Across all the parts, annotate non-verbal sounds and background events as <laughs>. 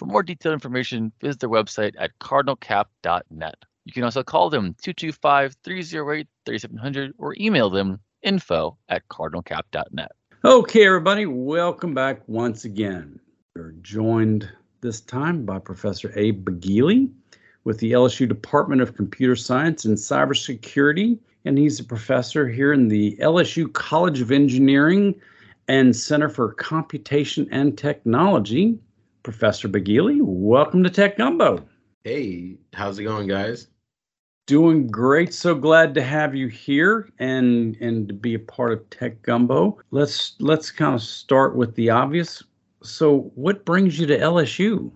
For more detailed information, visit their website at cardinalcap.net. You can also call them 225 308 3700 or email them info at cardinalcap.net. Okay, everybody, welcome back once again. We're joined this time by Professor Abe Baggili with the LSU Department of Computer Science and Cybersecurity, and he's a professor here in the LSU College of Engineering and Center for Computation and Technology. Professor Baggili, welcome to Tech Gumbo. Hey, how's it going, guys? Doing great. So glad to have you here and and to be a part of Tech Gumbo. Let's let's kind of start with the obvious. So, what brings you to LSU?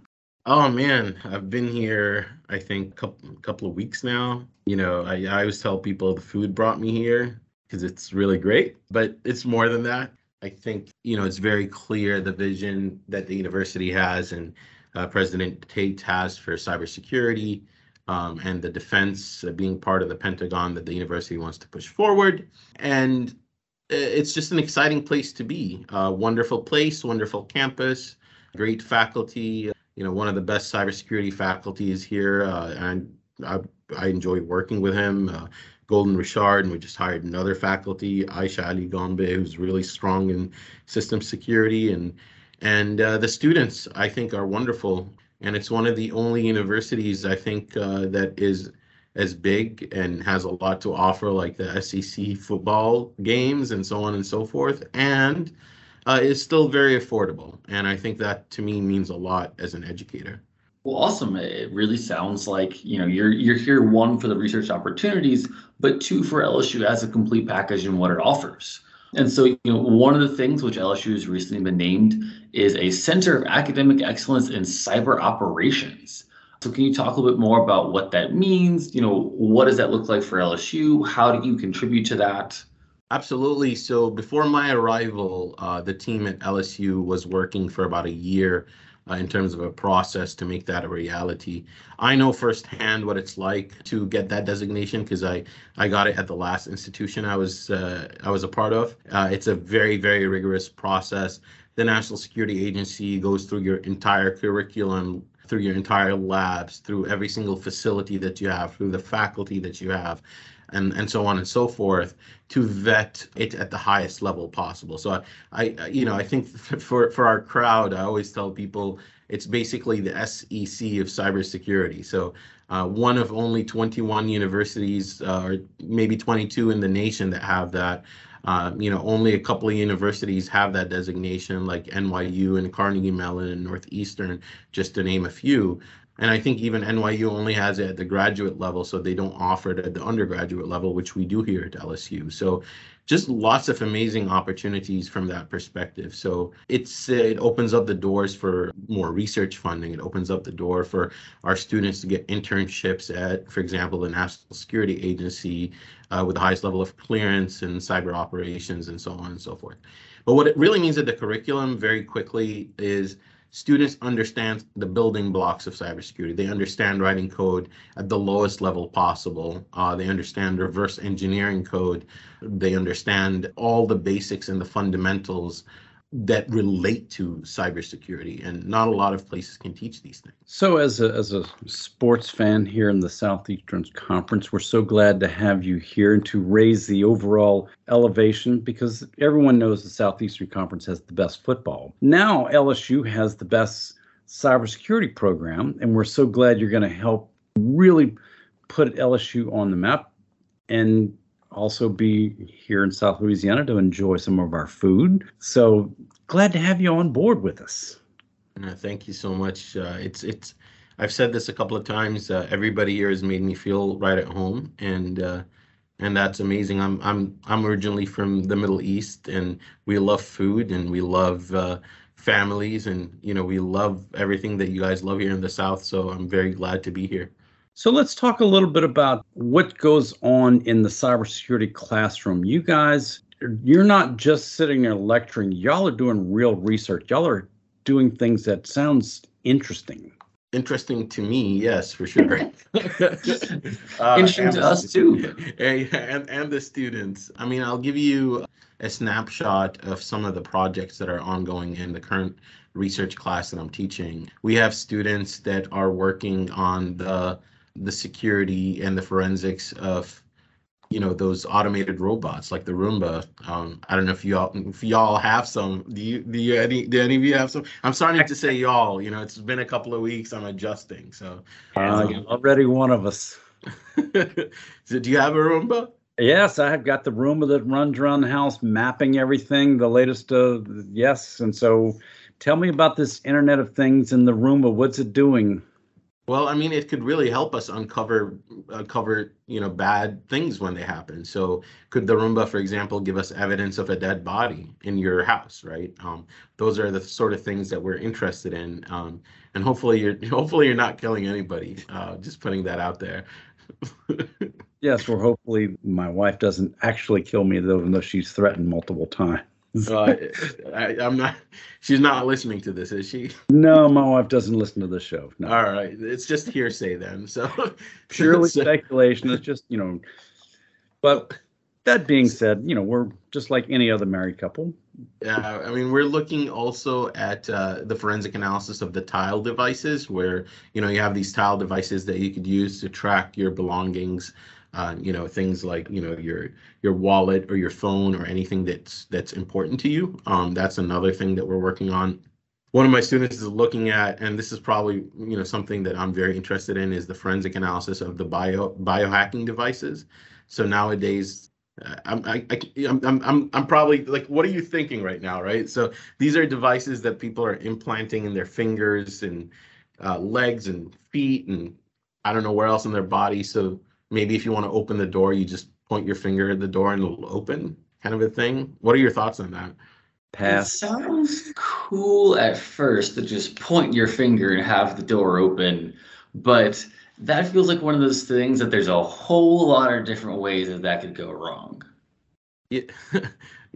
Oh man, I've been here I think a couple, couple of weeks now. You know, I, I always tell people the food brought me here because it's really great, but it's more than that. I think you know it's very clear the vision that the university has and uh, President Tate has for cybersecurity um, and the defense uh, being part of the Pentagon that the university wants to push forward. And it's just an exciting place to be. Uh, wonderful place, wonderful campus, great faculty. You know, one of the best cybersecurity faculties here, uh, and I, I enjoy working with him. Golden Richard, and we just hired another faculty, Aisha Ali Gombe, who's really strong in system security, and and uh, the students I think are wonderful, and it's one of the only universities I think uh, that is as big and has a lot to offer, like the SEC football games and so on and so forth, and uh, is still very affordable, and I think that to me means a lot as an educator. Well, awesome. It really sounds like, you know, you're you're here one for the research opportunities, but two for LSU as a complete package and what it offers. And so, you know, one of the things which LSU has recently been named is a Center of Academic Excellence in Cyber Operations. So, can you talk a little bit more about what that means? You know, what does that look like for LSU? How do you contribute to that? Absolutely. So, before my arrival, uh, the team at LSU was working for about a year uh, in terms of a process to make that a reality. I know firsthand what it's like to get that designation because I I got it at the last institution I was uh, I was a part of. Uh, it's a very very rigorous process. The National Security Agency goes through your entire curriculum, through your entire labs, through every single facility that you have, through the faculty that you have and and so on and so forth to vet it at the highest level possible. So I, I you know I think <laughs> for for our crowd, I always tell people it's basically the SEC of cybersecurity. So uh, one of only 21 universities, uh, or maybe 22 in the nation that have that. Uh, you know, only a couple of universities have that designation, like NYU and Carnegie Mellon and Northeastern, just to name a few. And I think even NYU only has it at the graduate level, so they don't offer it at the undergraduate level, which we do here at LSU. So just lots of amazing opportunities from that perspective. So it's it opens up the doors for more research funding. It opens up the door for our students to get internships at, for example, the National Security Agency uh, with the highest level of clearance and cyber operations and so on and so forth. But what it really means at the curriculum very quickly is students understand the building blocks of cybersecurity. They understand writing code at the lowest level possible. Uh, they understand reverse engineering code. They understand all the basics and the fundamentals that relate to cybersecurity, and not a lot of places can teach these things. So, as a, as a sports fan here in the Southeastern Conference, we're so glad to have you here and to raise the overall elevation because everyone knows the Southeastern Conference has the best football. Now, LSU has the best cybersecurity program, and we're so glad you're going to help really put LSU on the map and also be here in South Louisiana to enjoy some of our food. So glad to have you on board with us. Uh, thank you so much. Uh, it's it's I've said this a couple of times. Uh, everybody here has made me feel right at home, and uh, and that's amazing. I'm I'm I'm originally from the Middle East, and we love food, and we love uh, families, and you know we love everything that you guys love here in the South. So I'm very glad to be here. So let's talk a little bit about what goes on in the cybersecurity classroom. You guys, you're not just sitting there lecturing, y'all are doing real research. Y'all are doing things that sounds interesting. Interesting to me, yes, for sure. <laughs> uh, interesting to us too. <laughs> And, and the students. I mean, I'll give you a snapshot of some of the projects that are ongoing in the current research class that I'm teaching. We have students that are working on the the security and the forensics of you know those automated robots like the Roomba. Um, I don't know if y'all if y'all have some. Do you do you any do any of you have some? I'm starting to say y'all. You know, it's been a couple of weeks. I'm adjusting. So uh, already one of us. <laughs> so do you have a Roomba? Yes, I have got the Roomba that runs around the house, mapping everything. The latest, uh, yes. And so, tell me about this Internet of Things and the Roomba. What's it doing? Well, I mean, it could really help us uncover uncover you know bad things when they happen. So, could the Roomba, for example, give us evidence of a dead body in your house? Right. Um, those are the sort of things that we're interested in, um, and hopefully you're <laughs> hopefully you're not killing anybody. Uh, just putting that out there. <laughs> yes, or hopefully my wife doesn't actually kill me, though, even though she's threatened multiple times. Uh, I, am not. She's not listening to this, is she? No, my wife doesn't listen to the show. No. All right, it's just hearsay then. So <laughs> purely speculation. It's just you know. But that being said, you know we're just like any other married couple. Yeah, I mean we're looking also at uh, the forensic analysis of the tile devices, where you know you have these tile devices that you could use to track your belongings uh, you know things like you know your your wallet or your phone or anything that's that's important to you um, that's another thing that we're working on one of my students is looking at and this is probably you know something that i'm very interested in is the forensic analysis of the bio biohacking devices so nowadays uh, I'm, I, I, I'm, I'm, I'm probably like, what are you thinking right now, right? So these are devices that people are implanting in their fingers and uh, legs and feet and I don't know where else in their body. So maybe if you want to open the door, you just point your finger at the door and it'll open, kind of a thing. What are your thoughts on that? Pass. It sounds cool at first to just point your finger and have the door open, but that feels like one of those things that there's a whole lot of different ways that that could go wrong. Yeah. <laughs>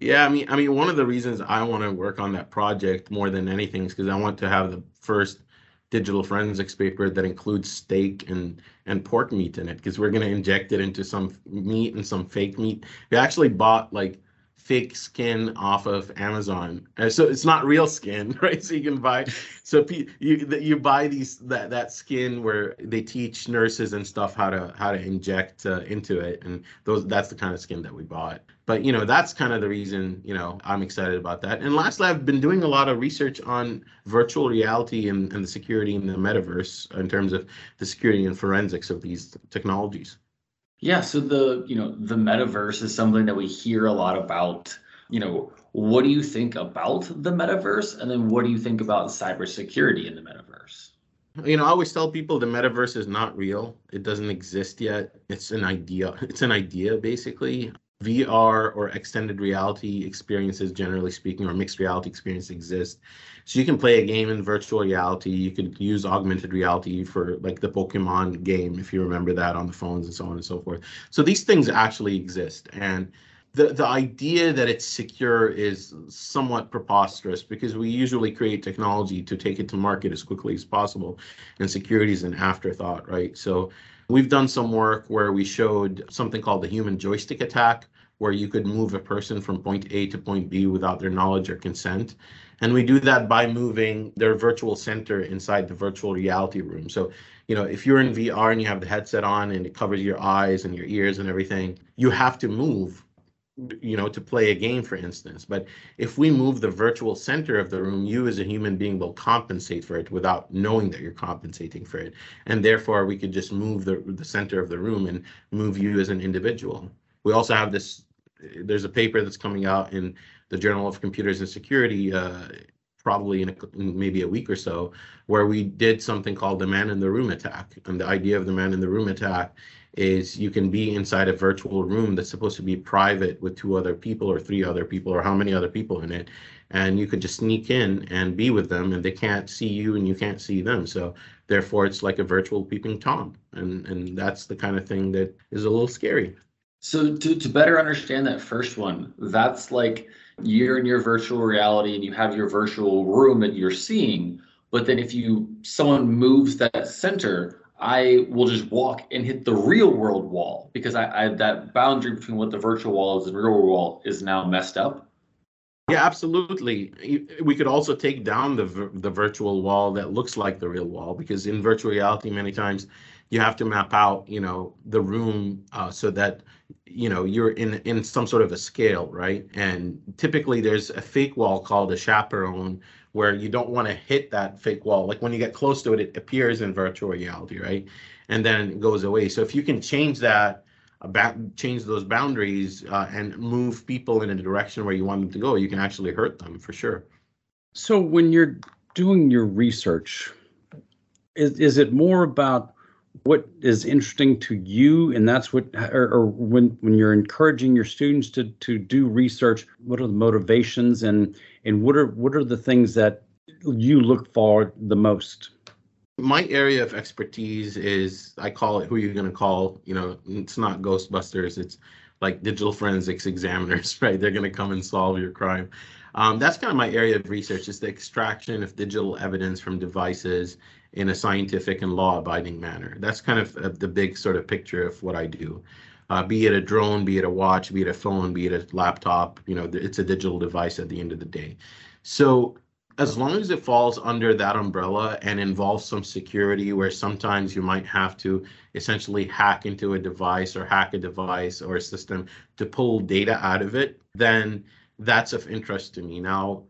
yeah, I mean, I mean, one of the reasons I want to work on that project more than anything is because I want to have the first digital forensics paper that includes steak and and pork meat in it because we're going to inject it into some meat and some fake meat. We actually bought like fake skin off of Amazon. Uh, so it's not real skin, <laughs> right? So you can buy so you you buy these that that skin where they teach nurses and stuff how to how to inject uh, into it and those that's the kind of skin that we bought. But you know, that's kind of the reason, you know, I'm excited about that. And lastly, I've been doing a lot of research on virtual reality and, and the security in the metaverse in terms of the security and forensics of these technologies. Yeah, so the you know the metaverse is something that we hear a lot about. You know, what do you think about the metaverse, and then what do you think about cybersecurity in the metaverse? You know, I always tell people the metaverse is not real. It doesn't exist yet. It's an idea. It's an idea, basically. VR or extended reality experiences, generally speaking, or mixed reality experience exist. So you can play a game in virtual reality. You could use augmented reality for like the Pokemon game, if you remember that on the phones and so on and so forth. So these things actually exist. And the the idea that it's secure is somewhat preposterous because we usually create technology to take it to market as quickly as possible and security is an afterthought right so we've done some work where we showed something called the human joystick attack where you could move a person from point A to point B without their knowledge or consent. And we do that by moving their virtual center inside the virtual reality room. So you know if you're in VR and you have the headset on and it covers your eyes and your ears and everything you have to move you know, to play a game, for instance. But if we move the virtual center of the room, you as a human being will compensate for it without knowing that you're compensating for it. And therefore, we could just move the, the center of the room and move you as an individual. We also have this, there's a paper that's coming out in the Journal of Computers and Security, uh, probably in, a, in maybe a week or so, where we did something called the man in the room attack. And the idea of the man in the room attack is you can be inside a virtual room that's supposed to be private with two other people or three other people or how many other people in it. And you could just sneak in and be with them and they can't see you and you can't see them. So therefore it's like a virtual peeping tom. And and that's the kind of thing that is a little scary. So to, to better understand that first one that's like you're in your virtual reality and you have your virtual room that you're seeing. But then if you someone moves that center I will just walk and hit the real world wall because I, I that boundary between what the virtual wall is and the real world wall is now messed up. Yeah, absolutely. We could also take down the the virtual wall that looks like the real wall because in virtual reality, many times you have to map out, you know, the room uh, so that you know you're in in some sort of a scale, right? And typically, there's a fake wall called a chaperone where you don't want to hit that fake wall. Like when you get close to it, it appears in virtual reality, right? And then it goes away. So if you can change that, about change those boundaries uh, and move people in a direction where you want them to go, you can actually hurt them for sure. So when you're doing your research, is is it more about what is interesting to you and that's what or, or, when when you're encouraging your students to to do research what are the motivations and and what are what are the things that you look for the most? My area of expertise is i call it who you're going to call? You know it's not ghostbusters it's like digital forensics examiners <laughs> right? They're going to come and solve your crime. Um, that's kind of my area of research is the extraction of digital evidence from devices in a scientific and law-abiding manner. That's kind of uh, the big sort of picture of what I do. Uh, be it a drone, be it a watch, be it a phone, be it a laptop, you know, it's a digital device at the end of the day. So as long as it falls under that umbrella and involves some security where sometimes you might have to essentially hack into a device or hack a device or a system to pull data out of it, then that's of interest to me. Now,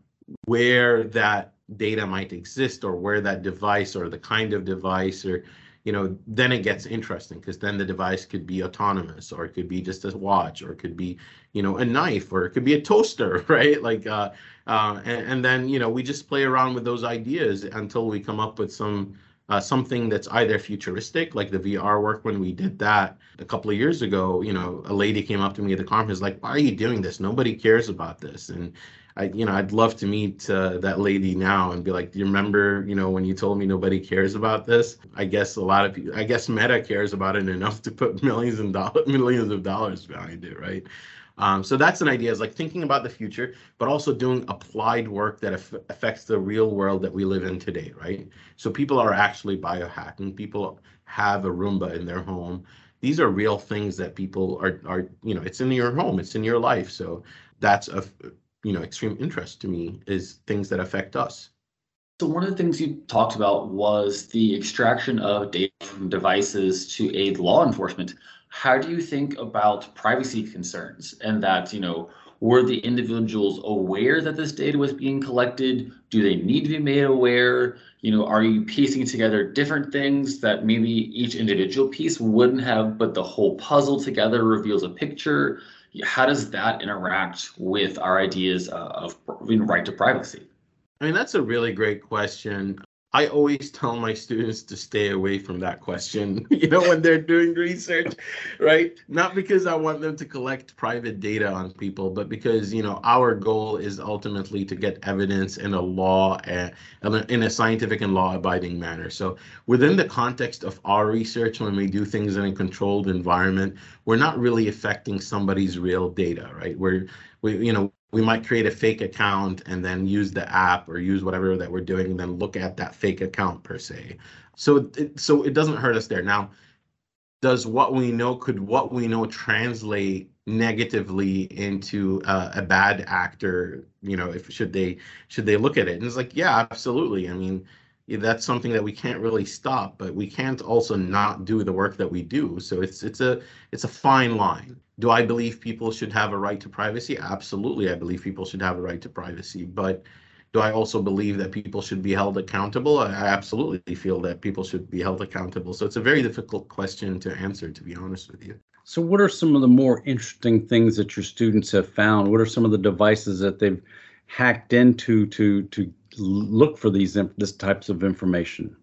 where that data might exist or where that device or the kind of device or you know then it gets interesting because then the device could be autonomous or it could be just a watch or it could be you know a knife or it could be a toaster <laughs> right like uh, uh and, and then you know we just play around with those ideas until we come up with some uh, something that's either futuristic, like the VR work when we did that a couple of years ago. You know, a lady came up to me at the conference like, "Why are you doing this? Nobody cares about this." And I, you know, I'd love to meet uh, that lady now and be like, "Do you remember, you know, when you told me nobody cares about this?" I guess a lot of people, I guess Meta cares about it enough to put <laughs> millions and dollars, millions of dollars behind it, right? Um, so that's an idea is like thinking about the future, but also doing applied work that af- affects the real world that we live in today, right? So people are actually biohacking. People have a Roomba in their home. These are real things that people are are you know it's in your home, it's in your life. So that's a you know extreme interest to me is things that affect us. So one of the things you talked about was the extraction of data from devices to aid law enforcement. How do you think about privacy concerns and that, you know, were the individuals aware that this data was being collected? Do they need to be made aware? You know, are you piecing together different things that maybe each individual piece wouldn't have, but the whole puzzle together reveals a picture? How does that interact with our ideas of right to privacy? I mean, that's a really great question. I always tell my students to stay away from that question, <laughs> you know, when they're doing research, right? Not because I want them to collect private data on people, but because, you know, our goal is ultimately to get evidence in a law eh, and in a scientific and law abiding manner. So within the context of our research, when we do things in a controlled environment, we're not really affecting somebody's real data, right? We're, we, you know, we might create a fake account and then use the app or use whatever that we're doing and then look at that fake account per se. So it, so it doesn't hurt us there. Now, does what we know could what we know translate negatively into uh, a bad actor? You know, if should they should they look at it? And it's like, yeah, absolutely. I mean, that's something that we can't really stop, but we can't also not do the work that we do. So it's it's a it's a fine line. Do I believe people should have a right to privacy? Absolutely, I believe people should have a right to privacy. But do I also believe that people should be held accountable? I absolutely feel that people should be held accountable. So it's a very difficult question to answer, to be honest with you. So, what are some of the more interesting things that your students have found? What are some of the devices that they've hacked into to to look for these this types of information?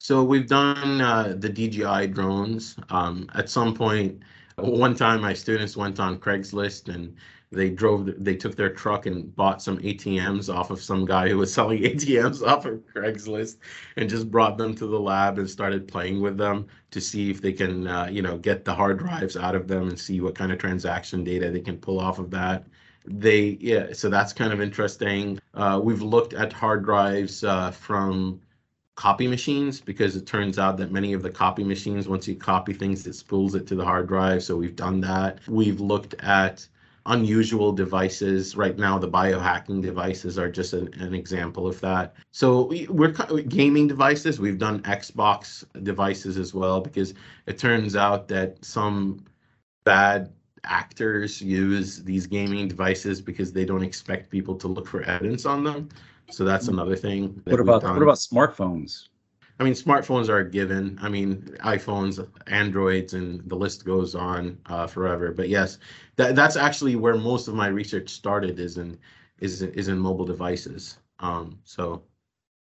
So we've done uh, the DJI drones. Um, at some point, one time my students went on Craigslist and they drove they took their truck and bought some ATMs off of some guy who was <laughs> selling ATMs off of Craigslist and just brought them to the lab and started playing with them to see if they can uh, you know get the hard drives out of them and see what kind of transaction data they can pull off of that they yeah so that's kind of interesting. Uh, we've looked at hard drives uh, from copy machines because it turns out that many of the copy machines once you copy things it spools it to the hard drive. So we've done that. We've looked at unusual devices. Right now the biohacking devices are just an, an example of that. So we, we're gaming devices. We've done xbox devices as well because it turns out that some bad actors use these gaming devices because they don't expect people to look for evidence on them. So that's mm. another thing. What about what about smartphones? I mean, smartphones are a given. I mean, iPhones, Androids, and the list goes on uh, forever. But yes, that that's actually where most of my research started is in is is in mobile devices. Um, so,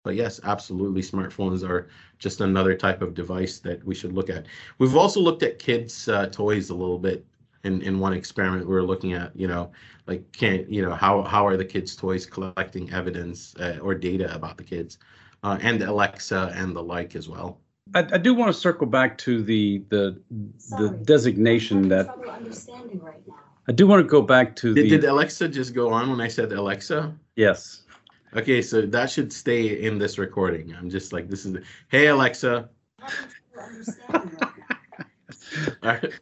but yes, absolutely, smartphones are just another type of device that we should look at. We've also looked at kids' uh, toys a little bit in in one experiment we were looking at you know like can't you know how how are the kids toys collecting evidence uh, or data about the kids uh, and alexa and the like as well? I, I do want to circle back to the the Sorry, the designation that right I do want to go back to did, the did alexa just go on when i said alexa? Yes. Okay so that should stay in this recording. I'm just like this is the, hey alexa <laughs> All right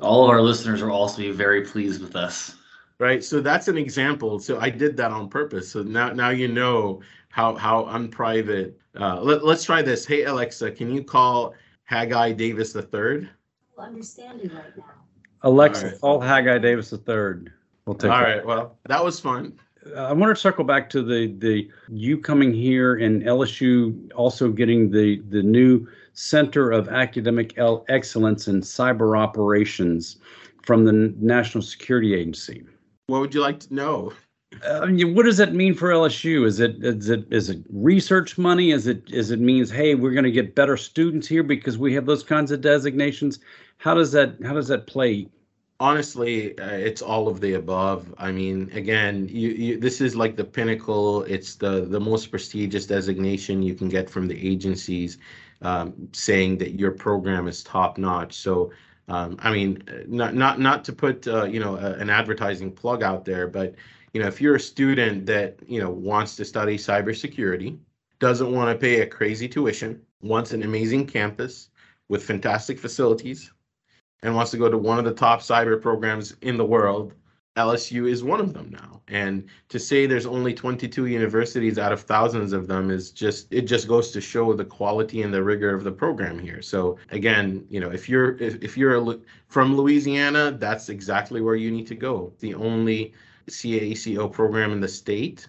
all of our listeners will also be very pleased with us. Right. So that's an example. So I did that on purpose. So now now you know how how unprivate. Uh, let, let's try this. Hey Alexa, can you call Haggai Davis the third? Understanding right now. Alexa, right. call Haggai Davis III. We'll take. All that. right. Well, that was fun. Uh, I want to circle back to the the you coming here and LSU also getting the the new Center of Academic Excellence in Cyber Operations from the National Security Agency. What would you like to know? Uh, what does that mean for LSU? Is it is it is it research money? Is it is it means hey we're going to get better students here because we have those kinds of designations? How does that how does that play? Honestly, uh, it's all of the above. I mean, again, you, you this is like the pinnacle. It's the the most prestigious designation you can get from the agencies um, saying that your program is top notch. So, um, I mean, not not not to put uh, you know a, an advertising plug out there, but you know if you're a student that you know wants to study cybersecurity, doesn't want to pay a crazy tuition, wants an amazing campus with fantastic facilities, and wants to go to one of the top cyber programs in the world, LSU is one of them now. And to say there's only 22 universities out of thousands of them is just it just goes to show the quality and the rigor of the program here. So again, you know, if you're if, if you're a, from Louisiana, that's exactly where you need to go. The only CACO program in the state,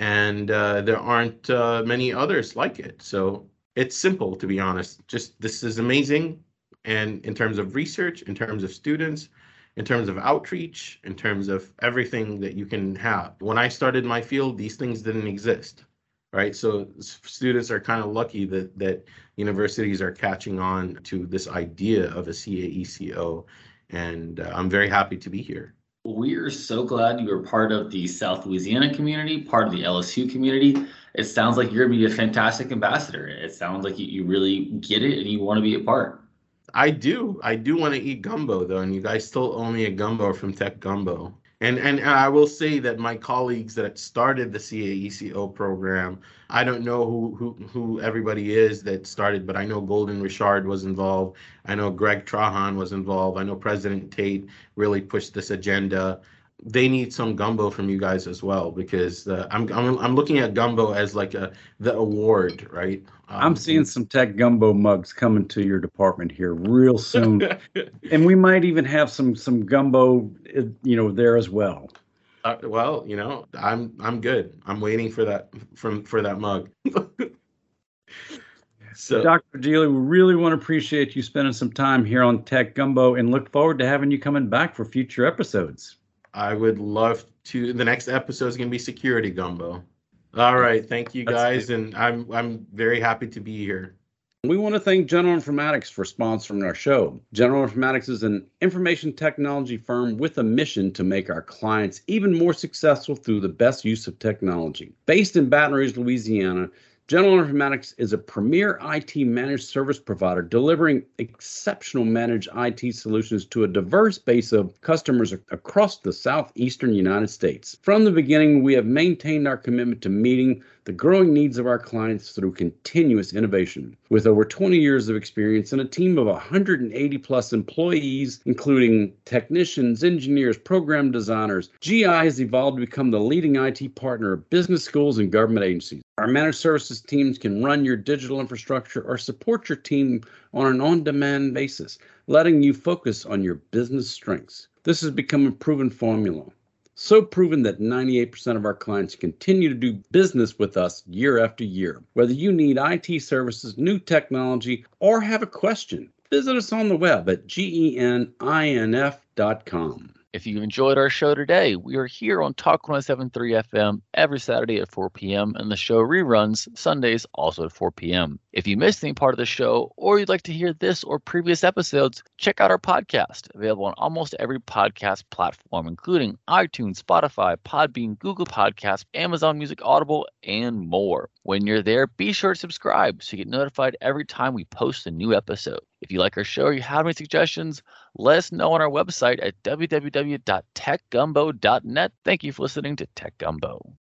and uh, there aren't uh, many others like it. So it's simple to be honest. Just this is amazing, and in terms of research, in terms of students in terms of outreach, in terms of everything that you can have. When I started my field, these things didn't exist. right? So students are kind of lucky that that universities are catching on to this idea of a CAECO, and uh, I'm very happy to be here. We are so glad you are part of the South Louisiana community, part of the LSU community. It sounds like you're going to be a fantastic ambassador. It sounds like you really get it and you want to be a part. I do. I do want to eat gumbo though, and you guys still owe me a gumbo from Tech Gumbo. And, and I will say that my colleagues that started the CAECO program, I don't know who, who who everybody is that started, but I know Golden Richard was involved. I know Greg Trahan was involved. I know President Tate really pushed this agenda they need some gumbo from you guys as well because uh, I'm, I'm I'm looking at gumbo as like a the award, right? Um, I'm seeing some tech gumbo mugs coming to your department here real soon, <laughs> and we might even have some some gumbo, uh, you know, there as well. Uh, well, you know, I'm I'm good. I'm waiting for that from for that mug. <laughs> so, Dr. Deely, we really want to appreciate you spending some time here on Tech Gumbo, and look forward to having you coming back for future episodes. I would love to. The next episode is going to be security gumbo. All right, thank you guys, and I'm I'm very happy to be here. We want to thank General Informatics for sponsoring our show. General Informatics is an information technology firm with a mission to make our clients even more successful through the best use of technology. Based in Baton Rouge, Louisiana, General Informatics is a premier IT managed service provider delivering exceptional managed IT solutions to a diverse base of customers across the southeastern United States. From the beginning, we have maintained our commitment to meeting the growing needs of our clients through continuous innovation. With over 20 years of experience and a team of 180 plus employees, including technicians, engineers, program designers, GI has evolved to become the leading IT partner of business schools and government agencies. Our managed services teams can run your digital infrastructure or support your team on an on demand basis, letting you focus on your business strengths. This has become a proven formula so proven that 98% of our clients continue to do business with us year after year. Whether you need IT services, new technology, or have a question, visit us on the web at geninf.com. If you enjoyed our show today, we are here on Talk 107.3 FM every Saturday at 4 p.m. and the show reruns Sundays also at 4 p.m. If you missed any part of the show or you'd like to hear this or previous episodes, check out our podcast, available on almost every podcast platform, including iTunes, Spotify, Podbean, Google Podcasts, Amazon Music, Audible, and more. When you're there, be sure to subscribe so you get notified every time we post a new episode. If you like our show or you have any suggestions, let us know on our website at www.techgumbo.net. Thank you for listening to Tech Gumbo.